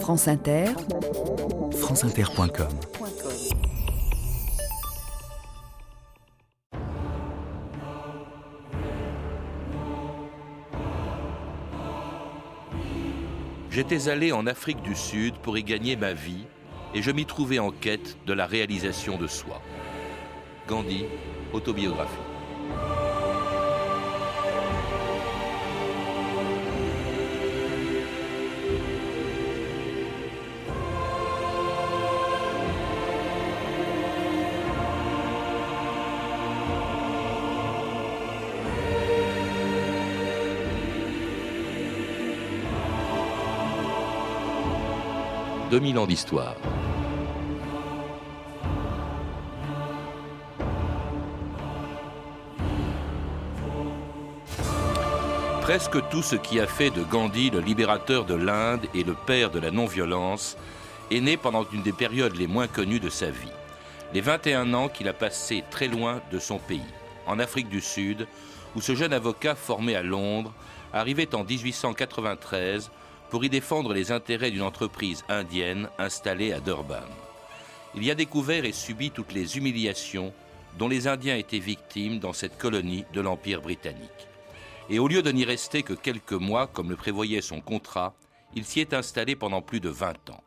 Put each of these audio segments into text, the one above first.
France Inter, franceinter.com J'étais allé en Afrique du Sud pour y gagner ma vie et je m'y trouvais en quête de la réalisation de soi. Gandhi, autobiographie. 2000 ans d'histoire. Presque tout ce qui a fait de Gandhi le libérateur de l'Inde et le père de la non-violence est né pendant une des périodes les moins connues de sa vie. Les 21 ans qu'il a passés très loin de son pays, en Afrique du Sud, où ce jeune avocat formé à Londres arrivait en 1893 pour y défendre les intérêts d'une entreprise indienne installée à Durban. Il y a découvert et subi toutes les humiliations dont les Indiens étaient victimes dans cette colonie de l'Empire britannique. Et au lieu de n'y rester que quelques mois, comme le prévoyait son contrat, il s'y est installé pendant plus de 20 ans.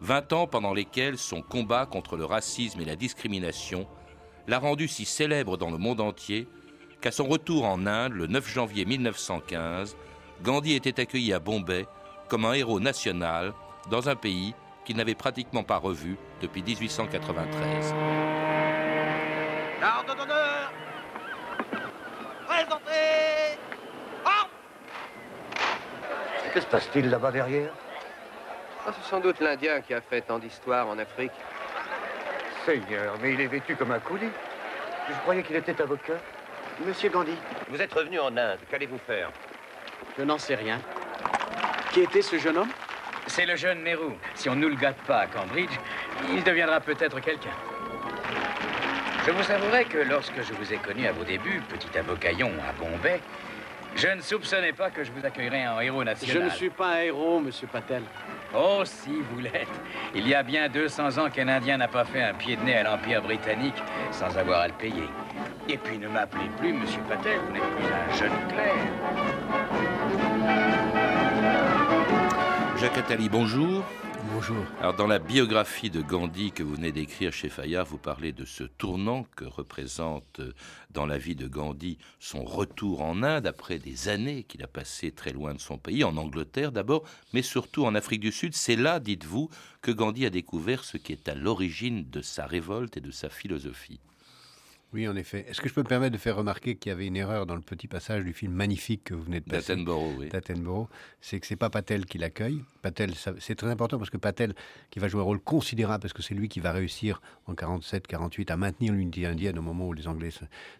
20 ans pendant lesquels son combat contre le racisme et la discrimination l'a rendu si célèbre dans le monde entier qu'à son retour en Inde le 9 janvier 1915, Gandhi était accueilli à Bombay comme un héros national dans un pays qu'il n'avait pratiquement pas revu depuis 1893. L'ordre d'honneur Présentez Que se passe-t-il là-bas derrière? Ah, C'est sans doute l'Indien qui a fait tant d'histoires en Afrique. Seigneur, mais il est vêtu comme un coulis. Je croyais qu'il était avocat. Monsieur Gandhi. Vous êtes revenu en Inde. Qu'allez-vous faire? Je n'en sais rien. Qui était ce jeune homme C'est le jeune Nehru. Si on ne nous le gâte pas à Cambridge, il deviendra peut-être quelqu'un. Je vous avouerai que lorsque je vous ai connu à vos débuts, petit avocaillon à Bombay, je ne soupçonnais pas que je vous accueillerais en héros national. Je ne suis pas un héros, monsieur Patel. Oh, si, vous l'êtes. Il y a bien 200 ans qu'un Indien n'a pas fait un pied de nez à l'Empire britannique sans avoir à le payer. Et puis ne m'appelez plus monsieur Patel, vous n'êtes plus un jeune clerc. Jacques Attali, bonjour. Bonjour. Alors, dans la biographie de Gandhi que vous venez d'écrire chez Fayard, vous parlez de ce tournant que représente euh, dans la vie de Gandhi son retour en Inde après des années qu'il a passées très loin de son pays, en Angleterre d'abord, mais surtout en Afrique du Sud. C'est là, dites-vous, que Gandhi a découvert ce qui est à l'origine de sa révolte et de sa philosophie. Oui, en effet. Est-ce que je peux me permettre de faire remarquer qu'il y avait une erreur dans le petit passage du film magnifique que vous venez de passer D'Attenborough, oui. D'Attenborough. C'est que c'est pas Patel qui l'accueille. Patel, c'est très important parce que Patel, qui va jouer un rôle considérable, parce que c'est lui qui va réussir en 47-48 à maintenir l'unité indienne au moment où les Anglais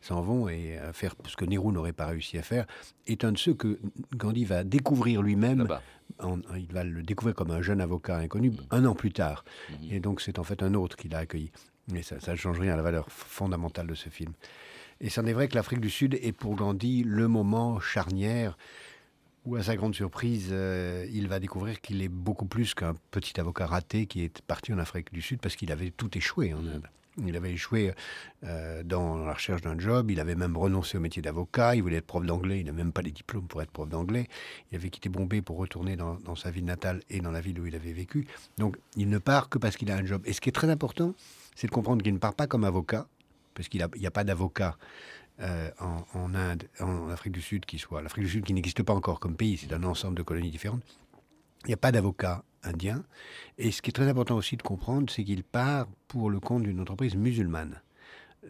s'en vont et à faire ce que Nehru n'aurait pas réussi à faire, est un de ceux que Gandhi va découvrir lui-même. il va le découvrir comme un jeune avocat inconnu un an plus tard. Mm-hmm. Et donc c'est en fait un autre qui l'a accueilli. Mais ça ne change rien à la valeur fondamentale de ce film. Et c'en est vrai que l'Afrique du Sud est pour Gandhi le moment charnière où, à sa grande surprise, euh, il va découvrir qu'il est beaucoup plus qu'un petit avocat raté qui est parti en Afrique du Sud parce qu'il avait tout échoué en Inde. Il avait échoué euh, dans la recherche d'un job, il avait même renoncé au métier d'avocat, il voulait être prof d'anglais, il n'a même pas les diplômes pour être prof d'anglais, il avait quitté Bombay pour retourner dans, dans, sa ville natale et dans la ville où il avait vécu. Donc il ne part que parce qu'il a un job. Et ce qui est très important, c'est de comprendre qu'il ne part pas comme avocat, parce qu'il n'y a, pas d'avocat euh, en, Inde, en Afrique du Sud qui soit. L'Afrique du Sud qui n'existe pas encore comme pays, c'est un ensemble de colonies différentes. Il n'y a pas d'avocat indien. Et ce qui est très important aussi de comprendre, c'est qu'il part pour le compte d'une entreprise musulmane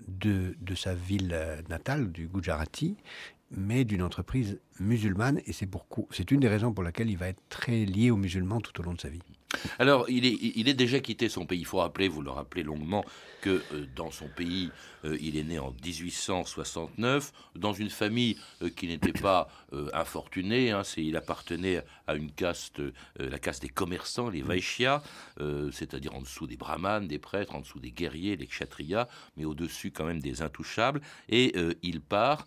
de, de sa ville euh, natale, du Gujarati, mais d'une entreprise musulmane. Et c'est une des raisons pour laquelle il va être très lié aux musulmans tout au long de sa vie. Alors, il est, déjà quitté son pays. Il faut rappeler, vous le rappelez longuement, que euh, dans son pays, euh, il est né en 1869, dans une famille euh, qui n'était pas infortunée. Hein, il appartenait à une caste, la caste des commerçants, les Vaishyas, c'est-à-dire en dessous des brahmanes, des prêtres, en dessous des guerriers, des kshatriyas, mais au-dessus quand même des intouchables. Et il part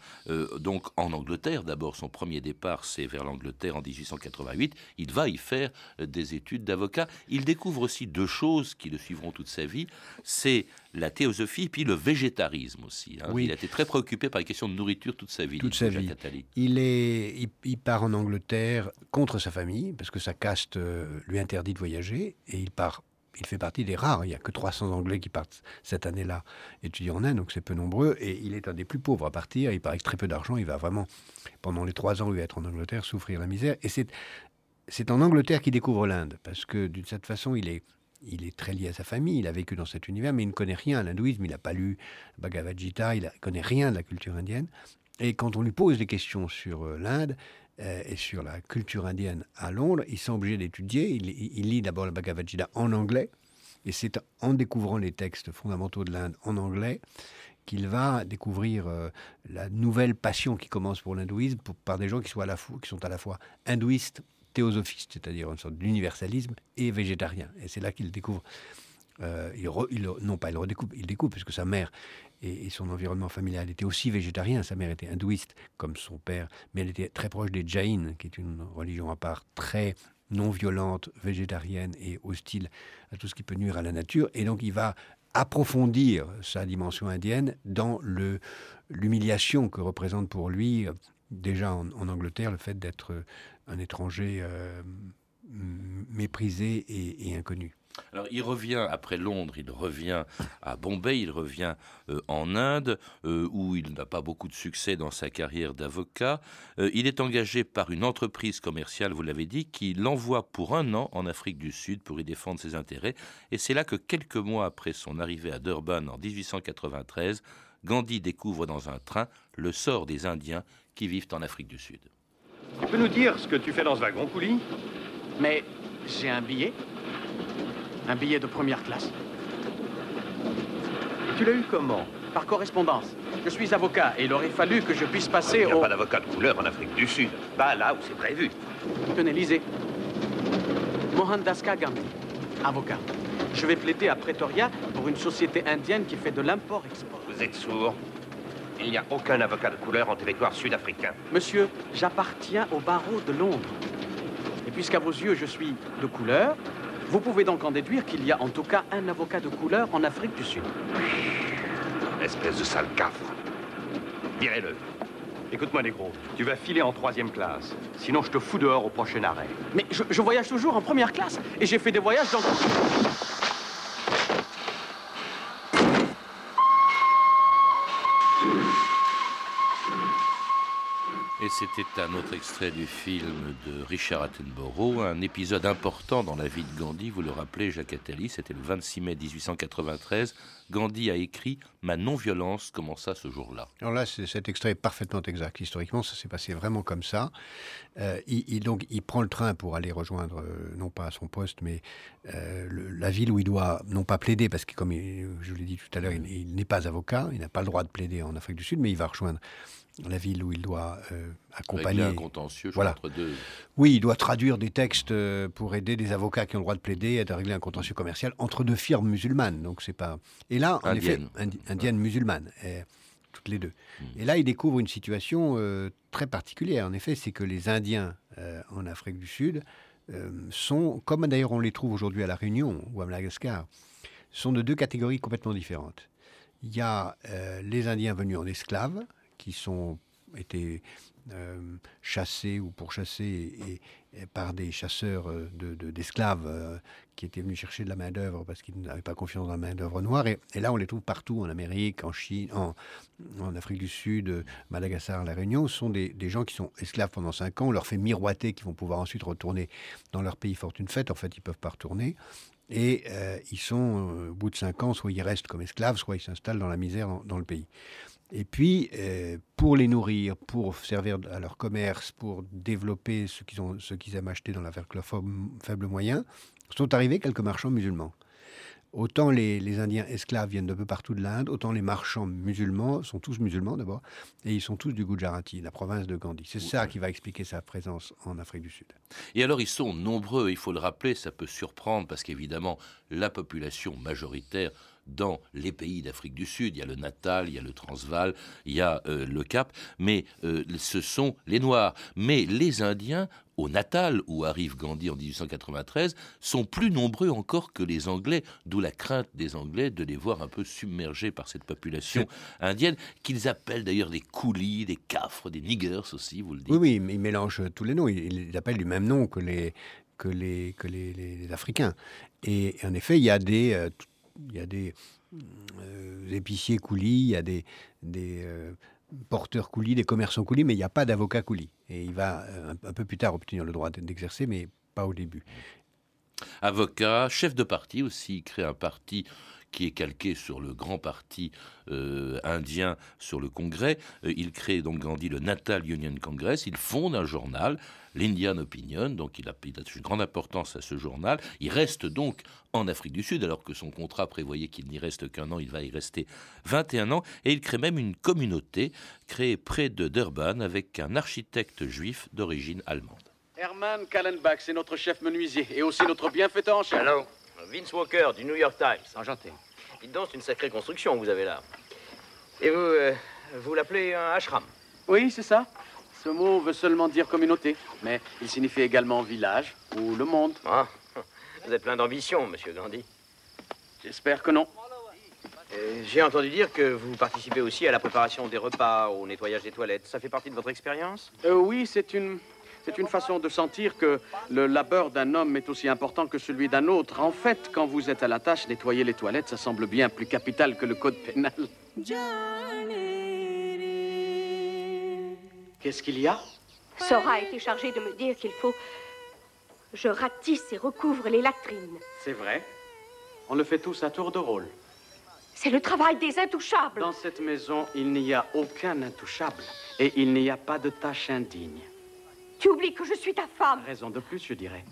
donc en Angleterre. D'abord, son premier départ, c'est vers l'Angleterre en 1888. Il va y faire des études d'avocat. Il découvre aussi deux choses qui le suivront toute sa vie. C'est la théosophie, puis le végétarisme aussi. Hein. Il a été très préoccupé par les questions de nourriture toute sa vie. Toute sa vie. Il, est, il, part en Angleterre contre sa famille, parce que sa caste euh, lui interdit de voyager, et il part. Il fait partie des rares. Il n'y a que 300 Anglais qui partent cette année-là étudier en Inde, donc c'est peu nombreux. Et il est un des plus pauvres à partir. Il part avec très peu d'argent. Il va vraiment, pendant les trois ans où il va être en Angleterre, souffrir la misère. Et c'est c'est en Angleterre qu'il découvre l'Inde, parce que d'une certaine façon, il est très lié à sa famille, il a vécu dans cet univers, mais il ne connaît rien à l'hindouisme, il n'a pas lu Bhagavad Gita, il ne connaît rien de la culture indienne. Et quand on lui pose des questions sur euh, l'Inde euh, et sur la culture indienne à Londres, il s'est obligé d'étudier. Il, lit d'abord le Bhagavad Gita en anglais, et c'est en découvrant les textes fondamentaux de l'Inde en anglais qu'il va découvrir euh, la nouvelle passion qui commence pour l'hindouisme par des gens qui, qui sont à la fois hindouistes théosophiste, c'est-à-dire une sorte d'universalisme, et végétarien. Et c'est là qu'il découvre, euh, non pas il redécouvre, il découvre, puisque sa mère et, son environnement familial étaient aussi végétariens. Sa mère était hindouiste, comme son père, mais elle était très proche des Jains, qui est une religion à part très non violente, végétarienne et hostile à tout ce qui peut nuire à la nature. Et donc il va approfondir sa dimension indienne dans l'humiliation que représente pour lui déjà en, Angleterre le fait d'être un étranger euh, méprisé et, inconnu. Alors il revient après Londres, il revient à Bombay, il revient euh, en Inde, euh, où il n'a pas beaucoup de succès dans sa carrière d'avocat. il est engagé par une entreprise commerciale, vous l'avez dit, qui l'envoie pour un an en Afrique du Sud pour y défendre ses intérêts. Et c'est là que quelques mois après son arrivée à Durban en 1893, Gandhi découvre dans un train le sort des Indiens qui vivent en Afrique du Sud. Tu peux nous dire ce que tu fais dans ce wagon, Couli? Mais j'ai un billet. Un billet de première classe. tu l'as eu comment? Par correspondance. Je suis avocat et il aurait fallu que je puisse passer Il n'y a pas d'avocat de couleur en Afrique du Sud. Pas là où c'est prévu. Tenez, lisez. Mohandaska Gandhi, avocat. Je vais plaider à Pretoria pour une société indienne qui fait de l'import-export. Vous êtes sourd il n'y a aucun avocat de couleur en territoire sud-africain. Monsieur, j'appartiens au barreau de Londres. Et puisqu'à vos yeux, je suis de couleur, vous pouvez donc en déduire qu'il y a en tout cas un avocat de couleur en Afrique du Sud. Espèce de sale cafre. Direz-le. Écoute-moi, négro, tu vas filer en troisième classe. Sinon, je te fous dehors au prochain arrêt. Mais je, je voyage toujours en première classe. Et j'ai fait des voyages dans... c'était un autre extrait du film de Richard Attenborough, un épisode important dans la vie de Gandhi, vous le rappelez, Jacques Attali, c'était le 26 mai 1893. Gandhi a écrit Ma non-violence commença ce jour-là. Alors là, cet extrait est parfaitement exact. Historiquement, ça s'est passé vraiment comme ça. Euh, il, donc, il prend le train pour aller rejoindre, euh, non pas son poste, mais euh, la ville où il doit, non pas plaider, parce que comme je l'ai dit tout à l'heure, il n'est pas avocat, il n'a pas le droit de plaider en Afrique du Sud, mais il va rejoindre la ville où il doit euh, accompagner. un contentieux voilà. entre deux. Oui, il doit traduire des textes euh, pour aider des avocats qui ont le droit de plaider et de régler un contentieux commercial entre deux firmes musulmanes. Donc c'est pas. Et là, en effet, indienne musulmane, toutes les deux. Hmm. Et là, il découvre une situation euh, très particulière. En effet, c'est que les Indiens en Afrique du Sud sont, comme d'ailleurs on les trouve aujourd'hui à la Réunion ou à Madagascar, sont de deux catégories complètement différentes. Il y a les Indiens venus en esclaves qui sont été euh, chassés ou pourchassés par des chasseurs euh, d'esclaves de, euh, qui étaient venus chercher de la main-d'œuvre parce qu'ils n'avaient pas confiance dans la main-d'œuvre noire. Et, là, on les trouve partout en Amérique, en Chine, en, Afrique du Sud, Madagascar, La Réunion. Ce sont des, gens qui sont esclaves pendant cinq ans. On leur fait miroiter qu'ils vont pouvoir ensuite retourner dans leur pays fortune faite. En fait, ils ne peuvent pas retourner. Et ils sont, au bout de cinq ans, soit ils restent comme esclaves, soit ils s'installent dans la misère dans le pays. Et puis, euh, pour les nourrir, pour servir à leur commerce, pour développer ce qu'ils, ont, ce qu'ils aiment acheter dans la faible moyen, sont arrivés quelques marchands musulmans. Autant les, Indiens esclaves viennent de peu partout de l'Inde, autant les marchands musulmans sont tous musulmans d'abord, et ils sont tous du Gujarati, la province de Gandhi. C'est ça qui va expliquer sa présence en Afrique du Sud. Et alors ils sont nombreux, il faut le rappeler, ça peut surprendre parce qu'évidemment la population majoritaire dans les pays d'Afrique du Sud. Il y a le Natal, il y a le Transvaal, il y a euh, le Cap, mais euh, ce sont les Noirs. Mais les Indiens au Natal, où arrive Gandhi en 1893, sont plus nombreux encore que les Anglais, d'où la crainte des Anglais de les voir un peu submergés par cette population indienne, qu'ils appellent d'ailleurs des coulis, des cafres, des niggers aussi, vous le dites. Oui, oui, mais ils mélangent tous les noms, ils appellent du même nom que les, que les, que les, Africains. Et en effet, il y a des, euh, il y a des euh, épiciers coulis, il y a des, des euh, porteurs coulis, des commerçants coulis, mais il n'y a pas d'avocat coulis. Et il va euh, un, peu plus tard obtenir le droit d'exercer, mais pas au début. Avocat, chef de parti aussi, il crée un parti qui est calqué sur le grand parti euh, indien sur le Congrès. Euh, il crée donc Gandhi le Natal Union Congress. Il fonde un journal, l'Indian Opinion, donc il a, il a une grande importance à ce journal. Il reste donc en Afrique du Sud, alors que son contrat prévoyait qu'il n'y reste qu'un an, il va y rester 21 ans. Et il crée même une communauté créée près de Durban avec un architecte juif d'origine allemande. Herman Kallenbach, c'est notre chef menuisier et aussi notre bienfaiteur en chef. Allô? Vince Walker du New York Times. Enchanté. Dites donc, c'est une sacrée construction que vous avez là. Et vous, euh, vous l'appelez un ashram Oui, c'est ça. Ce mot veut seulement dire communauté, mais il signifie également village ou le monde. Ah, vous êtes plein d'ambition, monsieur Gandhi. J'espère que non. Euh, j'ai entendu dire que vous participez aussi à la préparation des repas, au nettoyage des toilettes. Ça fait partie de votre expérience? Euh, Oui, c'est une c'est une façon de sentir que le labeur d'un homme est aussi important que celui d'un autre. En fait, quand vous êtes à la tâche, nettoyer les toilettes, ça semble bien plus capital que le code pénal. Qu'est-ce qu'il y a? Sora a été chargé de me dire qu'il faut... Je ratisse et recouvre les latrines. C'est vrai. On le fait tous à tour de rôle. C'est le travail des intouchables. Dans cette maison, il n'y a aucun intouchable. Et il n'y a pas de tâche indigne. Tu oublies que je suis ta femme. Raison de plus, je dirais.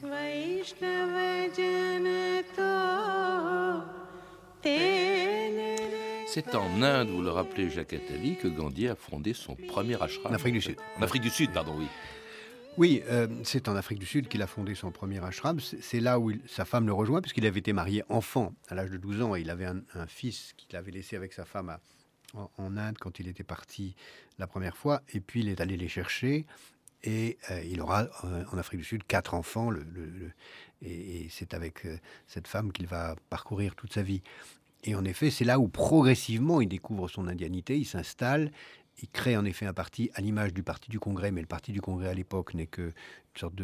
C'est en Inde, vous le rappelez, Jacques Attali, que Gandhi a fondé son premier ashram. En Afrique du Sud. En Afrique du Sud, pardon, oui. Oui, euh, c'est en Afrique du Sud qu'il a fondé son premier ashram. C'est là où sa femme le rejoint, puisqu'il avait été marié enfant à l'âge de 12 ans et il avait un, fils qu'il avait laissé avec sa femme en, Inde quand il était parti la première fois. Et puis il est allé les chercher et euh, il aura euh, en Afrique du Sud quatre enfants, et, c'est avec euh, cette femme qu'il va parcourir toute sa vie. Et en effet, c'est là où progressivement il découvre son indianité, il s'installe, il crée en effet un parti à l'image du Parti du Congrès, mais le Parti du Congrès à l'époque n'est qu'une sorte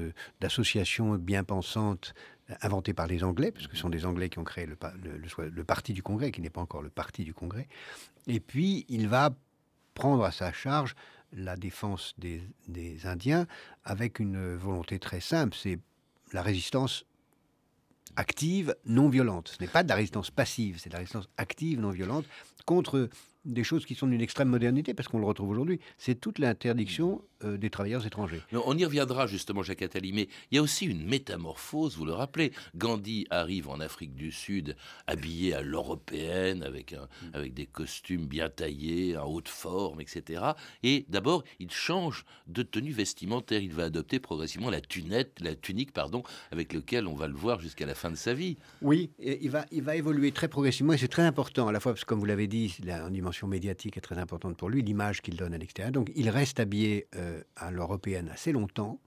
d'association bien pensante inventée par les Anglais, parce que ce sont des Anglais qui ont créé le Parti du Congrès, qui n'est pas encore le Parti du Congrès. Et puis, il va prendre à sa charge la défense des, Indiens avec une volonté très simple, c'est la résistance active, non violente. Ce n'est pas de la résistance passive, c'est de la résistance active, non violente, contre des choses qui sont d'une extrême modernité, parce qu'on le retrouve aujourd'hui, c'est toute l'interdiction euh, des travailleurs étrangers. on y reviendra justement, Jacques Attali, mais il y a aussi une métamorphose, vous le rappelez. Gandhi arrive en Afrique du Sud habillé à l'européenne, avec, un, mm. avec des costumes bien taillés, en haute forme, etc. Et d'abord, il change de tenue vestimentaire. Il va adopter progressivement la, tunette, la tunique pardon, avec lequel on va le voir jusqu'à la fin de sa vie. Oui, il va, il va évoluer très progressivement, et c'est très important, à la fois, parce que comme vous l'avez dit, dimension médiatique est très importante pour lui, l'image qu'il donne à l'extérieur. Donc il reste habillé... Euh, à l'européenne assez longtemps.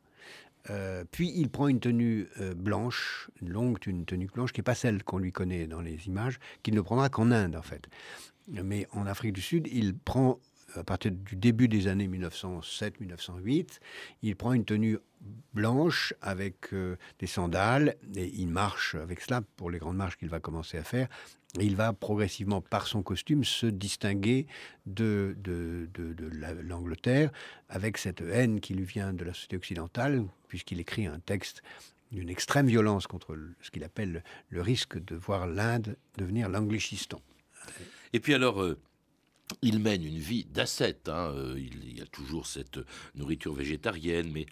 Euh, puis il prend une tenue euh, blanche, une longue une tenue blanche, qui n'est pas celle qu'on lui connaît dans les images, qu'il ne prendra qu'en Inde en fait. Mais en Afrique du Sud, il prend, à partir du début des années 1907-1908, il prend une tenue blanche avec des sandales et il marche avec cela pour les grandes marches qu'il va commencer à faire il va progressivement, par son costume, se distinguer de, de, l'Angleterre avec cette haine qui lui vient de la société occidentale, puisqu'il écrit un texte d'une extrême violence contre ce qu'il appelle le risque de voir l'Inde devenir l'Anglichistan. Et puis alors, euh, il mène une vie d'ascète. Hein. Euh, il, y a toujours cette nourriture végétarienne, mais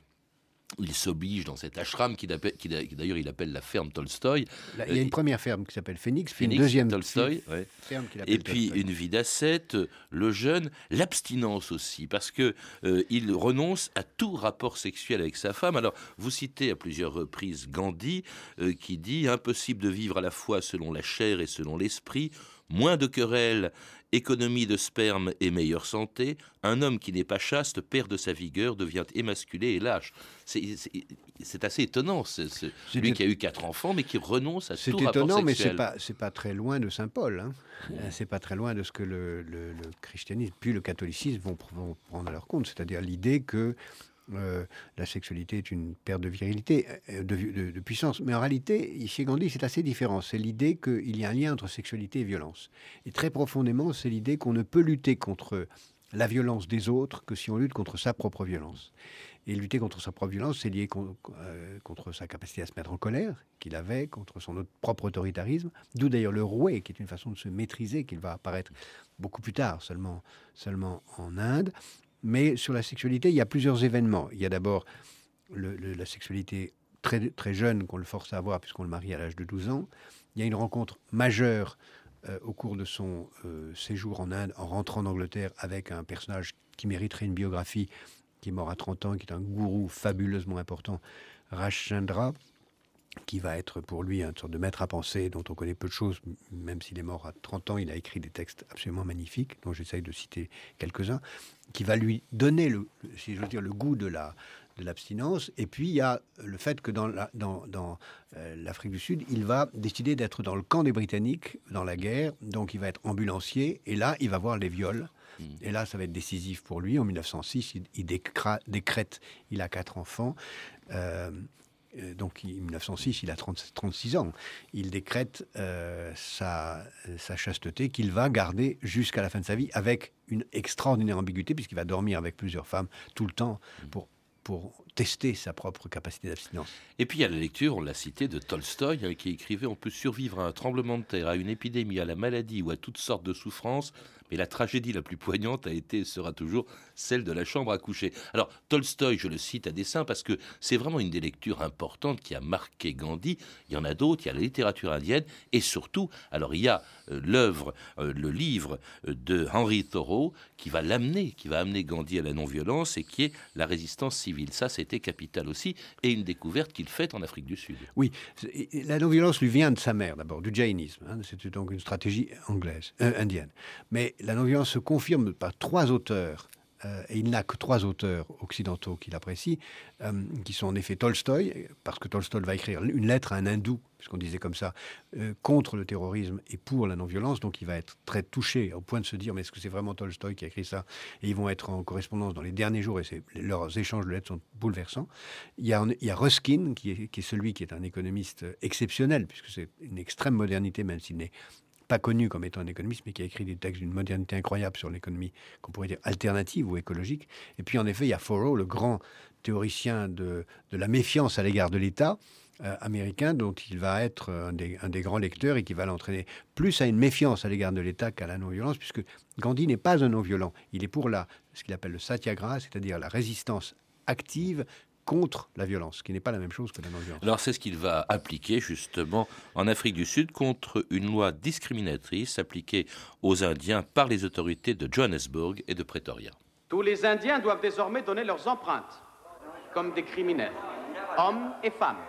il s'oblige dans cet ashram qui, d'ailleurs il appelle la ferme Tolstoï. il y a une première ferme qui s'appelle Phoenix, puis une deuxième Tolstoï, ferme Et puis une vie d'ascète, le jeune, l'abstinence aussi, parce que euh, il renonce à tout rapport sexuel avec sa femme. Alors vous citez à plusieurs reprises Gandhi euh, qui dit impossible de vivre à la fois selon la chair et selon l'esprit moins de querelles, économie de sperme et meilleure santé, un homme qui n'est pas chaste perd de sa vigueur, devient émasculé et lâche. C'est assez étonnant, c'est lui qui a eu quatre enfants, mais qui renonce à tout rapport C'est étonnant, mais c'est pas, pas très loin de Saint Paul. Hein. C'est pas très loin de ce que le, christianisme puis le catholicisme vont, vont prendre à leur compte, c'est-à-dire l'idée que euh, la sexualité est une perte de virilité, euh, de, puissance. Mais en réalité, chez Gandhi, c'est assez différent. C'est l'idée qu'il y a un lien entre sexualité et violence. Et très profondément, c'est l'idée qu'on ne peut lutter contre la violence des autres que si on lutte contre sa propre violence. Et lutter contre sa propre violence, c'est lié euh, contre sa capacité à se mettre en colère, qu'il avait, contre son propre autoritarisme. D'où d'ailleurs le rouet, qui est une façon de se maîtriser, qu'il va apparaître beaucoup plus tard, seulement, seulement en Inde. Mais sur la sexualité, il y a plusieurs événements. Il y a d'abord la sexualité très, très jeune qu'on le force à avoir puisqu'on le marie à l'âge de 12 ans. Il y a une rencontre majeure euh, au cours de son euh, séjour en Inde, en rentrant en Angleterre, avec un personnage qui mériterait une biographie, qui est mort à 30 ans, qui est un gourou fabuleusement important, Rajchandra, qui va être pour lui une sorte de maître à penser dont on connaît peu de choses, même s'il est mort à 30 ans, il a écrit des textes absolument magnifiques, dont j'essaye de citer quelques-uns, qui va lui donner, le, si je veux dire, le goût de la de l'abstinence. Et puis il y a le fait que dans l'Afrique dans, dans, euh, du Sud, il va décider d'être dans le camp des Britanniques dans la guerre, donc il va être ambulancier, et là il va voir les viols. Hmm. Et là, ça va être décisif pour lui. En 1906, il, décrète, il a quatre enfants. Euh, donc en 1906, il a 36 ans, il décrète euh, sa, chasteté qu'il va garder jusqu'à la fin de sa vie avec une extraordinaire ambiguïté puisqu'il va dormir avec plusieurs femmes tout le temps pour pour tester sa propre capacité d'abstinence. Et puis il y a la lecture, on l'a cité, de Tolstoï, hein, qui écrivait On peut survivre à un tremblement de terre, à une épidémie, à la maladie ou à toutes sortes de souffrances, mais la tragédie la plus poignante a été et sera toujours celle de la chambre à coucher. Alors, Tolstoï, je le cite à dessein parce que c'est vraiment une des lectures importantes qui a marqué Gandhi. Il y en a d'autres, il y a la littérature indienne, et surtout, alors il y a euh, l'œuvre, euh, le livre euh, de Henry Thoreau qui va l'amener, qui va amener Gandhi à la non-violence et qui est la résistance civile. Ça, c'était capital aussi, et une découverte qu'il fait en Afrique du Sud. Oui, la non-violence lui vient de sa mère d'abord, du jainisme. Hein. C'était donc une stratégie anglaise, indienne. Mais la non-violence se confirme par trois auteurs euh, et il n'a que trois auteurs occidentaux qu'il apprécie, euh, qui sont en effet Tolstoï, parce que Tolstoï va écrire une lettre à un hindou, puisqu'on disait comme ça, euh, contre le terrorisme et pour la non-violence, donc il va être très touché au point de se dire, mais est-ce que c'est vraiment Tolstoï qui a écrit ça? Et ils vont être en correspondance dans les derniers jours, et leurs échanges de lettres sont bouleversants. Il y a, Ruskin, qui est, qui est celui qui est un économiste exceptionnel, puisque c'est une extrême modernité, même s'il n'est connu comme étant un économiste, mais qui a écrit des textes d'une modernité incroyable sur l'économie qu'on pourrait dire alternative ou écologique. Et puis en effet, il y a Thoreau, le grand théoricien de, de la méfiance à l'égard de l'État euh, américain, dont il va être un des, un des, grands lecteurs et qui va l'entraîner plus à une méfiance à l'égard de l'État qu'à la non-violence, puisque Gandhi n'est pas un non-violent. Il est pour la, ce qu'il appelle le satyagraha, c'est-à-dire la résistance active contre la violence, ce qui n'est pas la même chose que la non-violence. Alors c'est ce qu'il va appliquer justement en Afrique du Sud contre une loi discriminatrice appliquée aux Indiens par les autorités de Johannesburg et de Pretoria. Tous les Indiens doivent désormais donner leurs empreintes, comme des criminels, hommes et femmes.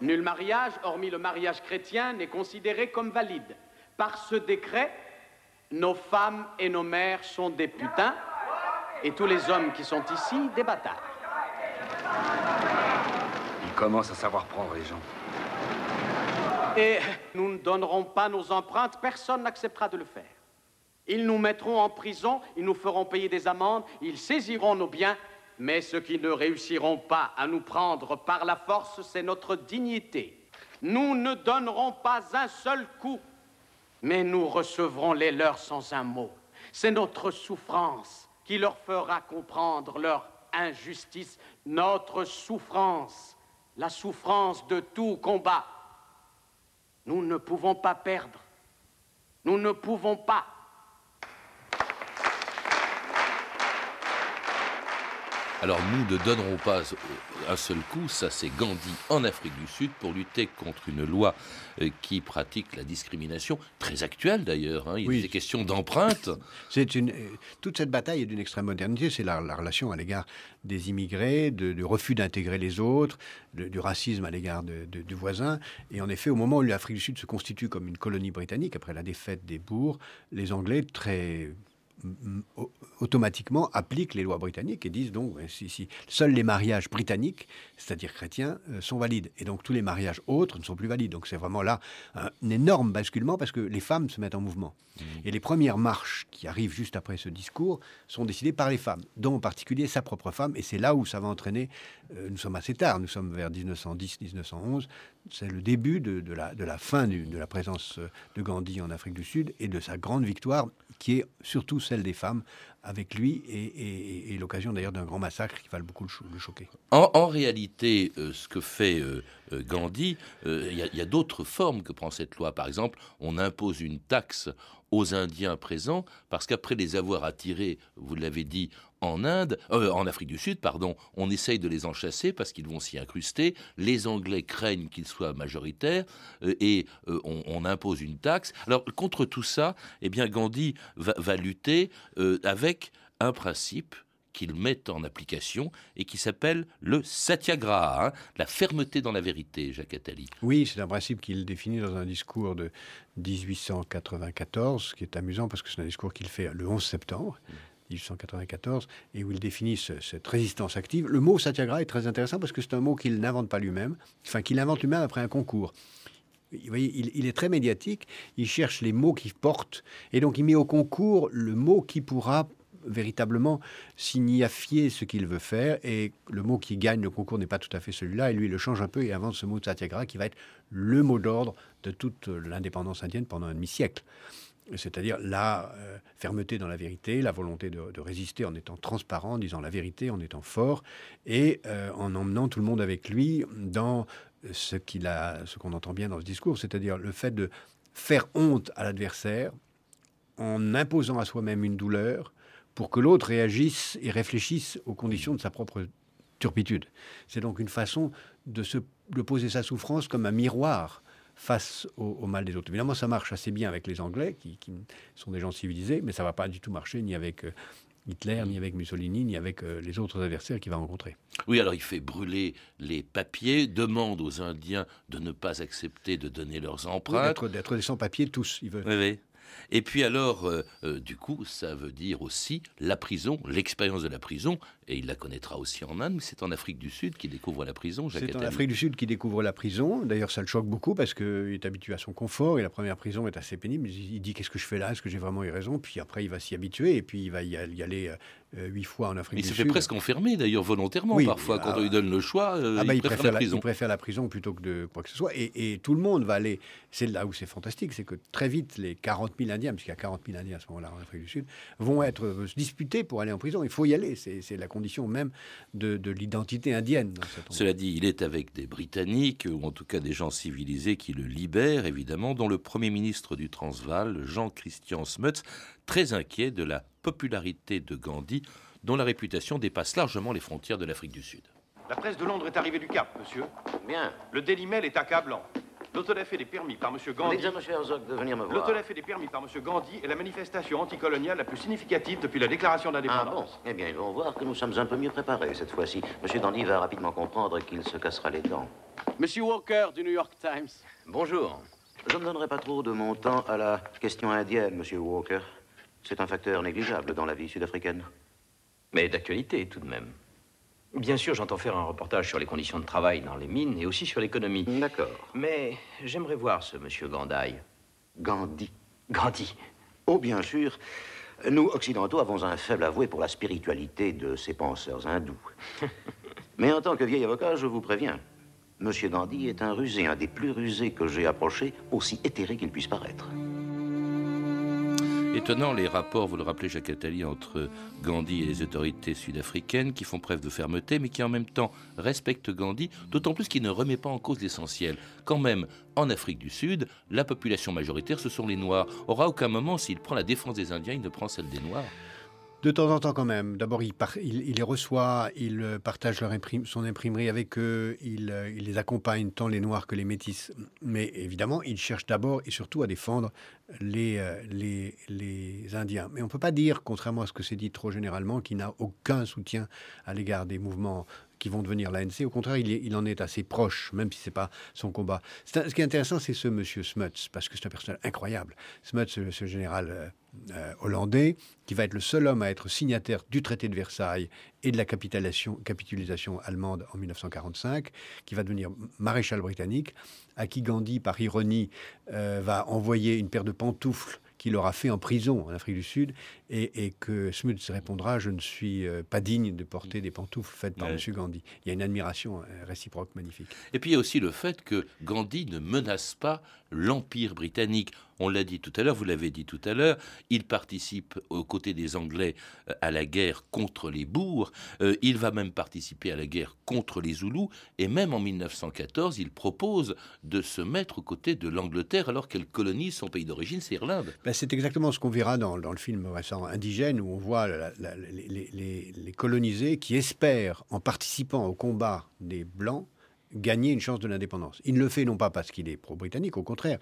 Nul mariage, hormis le mariage chrétien, n'est considéré comme valide. Par ce décret, nos femmes et nos mères sont des putains, et tous les hommes qui sont ici, des bâtards. Commence à savoir prendre les gens. Et nous ne donnerons pas nos empreintes, personne n'acceptera de le faire. Ils nous mettront en prison, ils nous feront payer des amendes, ils saisiront nos biens, mais ceux qui ne réussiront pas à nous prendre par la force, c'est notre dignité. Nous ne donnerons pas un seul coup, mais nous recevrons les leurs sans un mot. C'est notre souffrance qui leur fera comprendre leur injustice, notre souffrance, la souffrance de tout combat. Nous ne pouvons pas perdre. Nous ne pouvons pas. Alors nous ne donnerons pas un seul coup, ça c'est Gandhi en Afrique du Sud pour lutter contre une loi euh, qui pratique la discrimination, très actuelle d'ailleurs, hein. il oui. est question d'empreinte. C'est une, euh, toute cette bataille est d'une extrême modernité, c'est la, relation à l'égard des immigrés, du refus d'intégrer les autres, du racisme à l'égard du voisin. Et en effet, au moment où l'Afrique du Sud se constitue comme une colonie britannique, après la défaite des bourgs, les Anglais, très automatiquement appliquent les lois britanniques et disent donc si, si seuls les mariages britanniques, c'est-à-dire chrétiens, euh, sont valides et donc tous les mariages autres ne sont plus valides. Donc c'est vraiment là un, énorme basculement parce que les femmes se mettent en mouvement. Mmh. Et les premières marches qui arrivent juste après ce discours sont décidées par les femmes, dont en particulier sa propre femme. Et c'est là où ça va entraîner. Euh, nous sommes assez tard, nous sommes vers 1910-1911. C'est le début de, la, de la fin de la présence euh, de Gandhi en Afrique du Sud et de sa grande victoire qui est surtout celle des femmes avec lui et, l'occasion d'ailleurs d'un grand massacre qui va beaucoup le, choquer. En, réalité, euh, ce que fait euh, Gandhi, il y a, d'autres formes que prend cette loi. Par exemple, on impose une taxe aux Indiens présents parce qu'après les avoir attirés, vous l'avez dit, en Inde, en Afrique du Sud, pardon, on essaye de les enchasser parce qu'ils vont s'y incruster. Les Anglais craignent qu'ils soient majoritaires et on, impose une taxe. Alors contre tout ça, eh bien Gandhi va lutter avec un principe qu'il met en application et qui s'appelle le satyagraha, hein, la fermeté dans la vérité, Jacques Attali. Oui, c'est un principe qu'il définit dans un discours de 1894, qui est amusant parce que c'est un discours qu'il fait le 11 septembre. 1894, et où il définit cette résistance active. Le mot satyagraha est très intéressant parce que c'est un mot qu'il n'invente pas lui-même, enfin qu'il invente lui-même après un concours. Vous voyez, il, est très médiatique, il cherche les mots qui portent, et donc il met au concours le mot qui pourra véritablement signifier ce qu'il veut faire. Et le mot qui gagne le concours n'est pas tout à fait celui-là. Et lui, le change un peu et invente ce mot de satyagraha qui va être le mot d'ordre de toute l'indépendance indienne pendant un demi-siècle. C'est-à-dire la euh, fermeté dans la vérité, la volonté de, résister en étant transparent, en disant la vérité, en étant fort, et euh, en emmenant tout le monde avec lui dans ce qu'il a, ce qu'on entend bien dans ce discours, c'est-à-dire le fait de faire honte à l'adversaire en imposant à soi-même une douleur, pour que l'autre réagisse et réfléchisse aux conditions de sa propre turpitude. C'est donc une façon de, se, poser sa souffrance comme un miroir face au, mal des autres. Évidemment, ça marche assez bien avec les Anglais, qui, sont des gens civilisés, mais ça ne va pas du tout marcher ni avec euh, Hitler, ni avec Mussolini, ni avec euh, les autres adversaires qu'il va rencontrer. Oui, alors il fait brûler les papiers, demande aux Indiens de ne pas accepter de donner leurs empreintes. D'être des sans-papiers tous. Il veut. Oui, oui. Et puis alors, euh, euh, du coup, ça veut dire aussi la prison, l'expérience de la prison, et il la connaîtra aussi en Inde, mais c'est en Afrique du Sud qu'il découvre la prison. C'est en Afrique du Sud qu'il découvre la prison. D'ailleurs, ça le choque beaucoup parce qu'il est habitué à son confort, et la première prison est assez pénible. Il dit qu'est-ce que je fais là? Est-ce que j'ai vraiment eu raison Puis après, il va s'y habituer, et puis il va y aller euh, huit fois en Afrique du Sud. Il se fait presque enfermer, d'ailleurs, volontairement, parfois, quand on lui donne le choix. Ah bah, il, préfère, la prison. il préfère la prison plutôt que de quoi que ce soit. Et, et tout le monde va aller. C'est là où c'est fantastique, c'est que très vite, les 40 000 Indiens, puisqu'il y a 40 000 Indiens à ce moment-là en Afrique du Sud, vont être euh, disputés pour aller en prison. Il faut y aller. C'est la condition même de, l'identité indienne. Cela dit, il est avec des Britanniques, ou en tout cas des gens civilisés qui le libèrent, évidemment, dont le Premier ministre du Transvaal, Jean-Christian Smuts, très inquiet de la popularité de Gandhi, dont la réputation dépasse largement les frontières de l'Afrique du Sud. La presse de Londres est arrivée du Cap, monsieur. Bien. Le Daily Mail est accablant. L'autodafé des permis par M. Gandhi. M. Herzog de venir me voir. Des permis par M. Gandhi est la manifestation anticoloniale la plus significative depuis la déclaration d'indépendance. Ah bon? Eh bien, ils vont voir que nous sommes un peu mieux préparés cette fois-ci. M. Gandhi va rapidement comprendre qu'il se cassera les dents. Monsieur Walker du New York Times. Bonjour. Je ne donnerai pas trop de mon temps à la question indienne, Monsieur Walker. C'est un facteur négligeable dans la vie sud-africaine. Mais d'actualité tout de même. Bien sûr, j'entends faire un reportage sur les conditions de travail dans les mines et aussi sur l'économie. D'accord. Mais j'aimerais voir ce monsieur Gandhi. Gandhi. Gandhi. Oh, bien sûr. Nous, Occidentaux, avons un faible avoué pour la spiritualité de ces penseurs hindous. Mais en tant que vieil avocat, je vous préviens, Monsieur Gandhi est un rusé, un des plus rusés que j'ai approché, aussi éthéré qu'il puisse paraître. Étonnant les rapports, vous le rappelez Jacques Attali, entre Gandhi et les autorités sud-africaines qui font preuve de fermeté mais qui en même temps respectent Gandhi, d'autant plus qu'il ne remet pas en cause l'essentiel. Quand même, en Afrique du Sud, la population majoritaire, ce sont les Noirs. Or, aucun moment, s'il prend la défense des Indiens, il ne prend celle des Noirs. De temps en temps quand même. D'abord, il, les reçoit, il euh, partage leur son imprimerie avec eux, il, euh, il, les accompagne tant les Noirs que les Métis. Mais évidemment, il cherche d'abord et surtout à défendre les, euh, les, les Indiens. Mais on ne peut pas dire, contrairement à ce que c'est dit trop généralement, qu'il n'a aucun soutien à l'égard des mouvements qui vont devenir l'ANC. Au contraire, il, en est assez proche, même si ce n'est pas son combat. ce qui est intéressant, c'est ce monsieur Smuts, parce que c'est un personnage incroyable. Smuts, ce, général euh, euh, hollandais, qui va être le seul homme à être signataire du traité de Versailles et de la capitulation, capitulation allemande en 1945, qui va devenir maréchal britannique, à qui Gandhi, par ironie, euh, va envoyer une paire de pantoufles qu'il aura fait en prison en Afrique du Sud et, que Smuts répondra Je ne suis euh, pas digne de porter des pantoufles faites par M. Gandhi. Il y a une admiration euh, réciproque magnifique. Et puis il y a aussi le fait que Gandhi ne menace pas l'Empire britannique. On l'a dit tout à l'heure, vous l'avez dit tout à l'heure, il participe aux côtés des Anglais euh, à la guerre contre les bourgs, il va même participer à la guerre contre les Zoulous, et même en 1914, il propose de se mettre aux côtés de l'Angleterre alors qu'elle colonise son pays d'origine, c'est l'Inde. Ben, c'est exactement ce qu'on verra dans, dans le film récent où on voit les, colonisés qui espèrent, en participant au combat des Blancs, gagner une chance de l'indépendance. Il ne le fait non pas parce qu'il est pro-britannique, au contraire,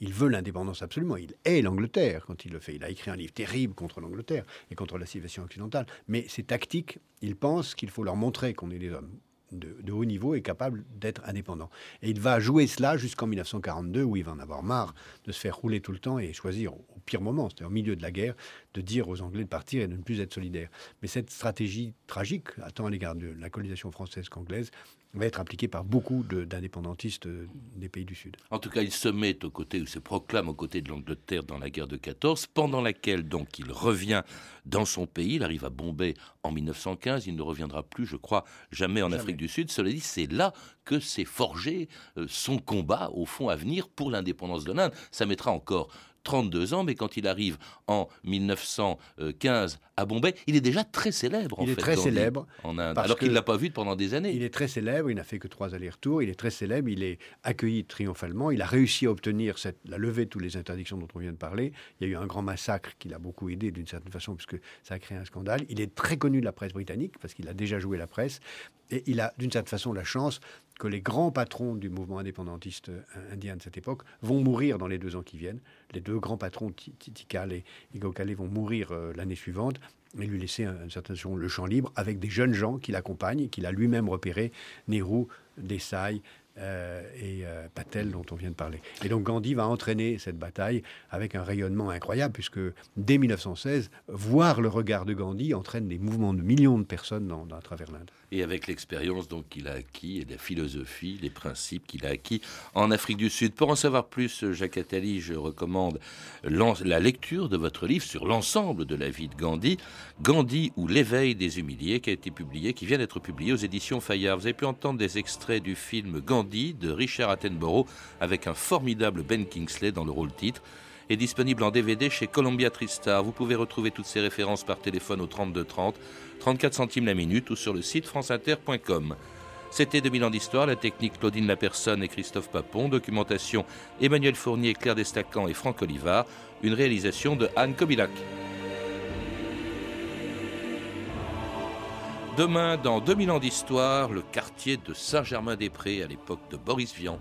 il veut l'indépendance absolument. Il est l'Angleterre quand il le fait. Il a écrit un livre terrible contre l'Angleterre et contre la civilisation occidentale. Mais c'est tactique. Il pense qu'il faut leur montrer qu'on est des hommes de, haut niveau est capable d'être indépendant. Et il va jouer cela jusqu'en 1942, où il va en avoir marre de se faire rouler tout le temps et choisir au pire moment, c'est-à-dire au milieu de la guerre, de dire aux Anglais de partir et de ne plus être solidaires. Mais cette stratégie tragique, tant à l'égard de la colonisation française qu'anglaise, va être appliquée par beaucoup d'indépendantistes euh, des pays du Sud. En tout cas, il se met aux côtés, ou se proclame aux côtés de l'Angleterre dans la guerre de 14, pendant laquelle donc il revient dans son pays, il arrive à Bombay en 1915, il ne reviendra plus, je crois, jamais en Afrique du Sud. Cela dit, c'est là que s'est forgé euh, son combat, au fond, à venir pour l'indépendance de l'Inde. Ça mettra encore 32 ans, mais quand il arrive en 1915 à Bombay, il est déjà très célèbre. il est très célèbre en Inde, alors qu'il ne l'a pas vu pendant des années. Il est très célèbre. Il n'a fait que trois allers-retours. Il est très célèbre. Il est accueilli triomphalement. Il a réussi à obtenir cette, la levée de toutes les interdictions dont on vient de parler. Il y a eu un grand massacre qui l'a beaucoup aidé d'une certaine façon, puisque ça a créé un scandale. Il est très connu de la presse britannique parce qu'il a déjà joué la presse. Et il a d'une certaine façon la chance que les grands patrons du mouvement indépendantiste euh, indien de cette époque vont mourir dans les deux ans qui viennent. Les deux grands patrons, Tikal et Igokale, vont mourir euh, l'année suivante et lui laisser un, certain le champ libre avec des jeunes gens qui l'accompagnent, qu'il a lui-même repéré, Nehru, Desai, euh, et euh, Patel dont on vient de parler. Et donc Gandhi va entraîner cette bataille avec un rayonnement incroyable puisque dès 1916, voir le regard de Gandhi entraîne des mouvements de millions de personnes dans, à travers l'Inde. Et avec l'expérience donc qu'il a acquis et la philosophie, les principes qu'il a acquis en Afrique du Sud. Pour en savoir plus, Jacques Attali, je recommande la lecture de votre livre sur l'ensemble de la vie de Gandhi, Gandhi ou l'éveil des humiliés, qui a été publié, qui vient d'être publié aux éditions Fayard. Vous avez pu entendre des extraits du film Gandhi de Richard Attenborough avec un formidable Ben Kingsley dans le rôle titre est disponible en DVD chez Columbia Tristar. Vous pouvez retrouver toutes ces références par téléphone au 32 30, 34 centimes la minute ou sur le site franceinter.com. C'était 2000 ans d'histoire, la technique Claudine Lapersonne et Christophe Papon, documentation Emmanuel Fournier, Claire Destacan et Franck Olivard, une réalisation de Anne Kobilac. Demain, dans 2000 ans d'histoire, le quartier de Saint-Germain-des-Prés à l'époque de Boris Vian.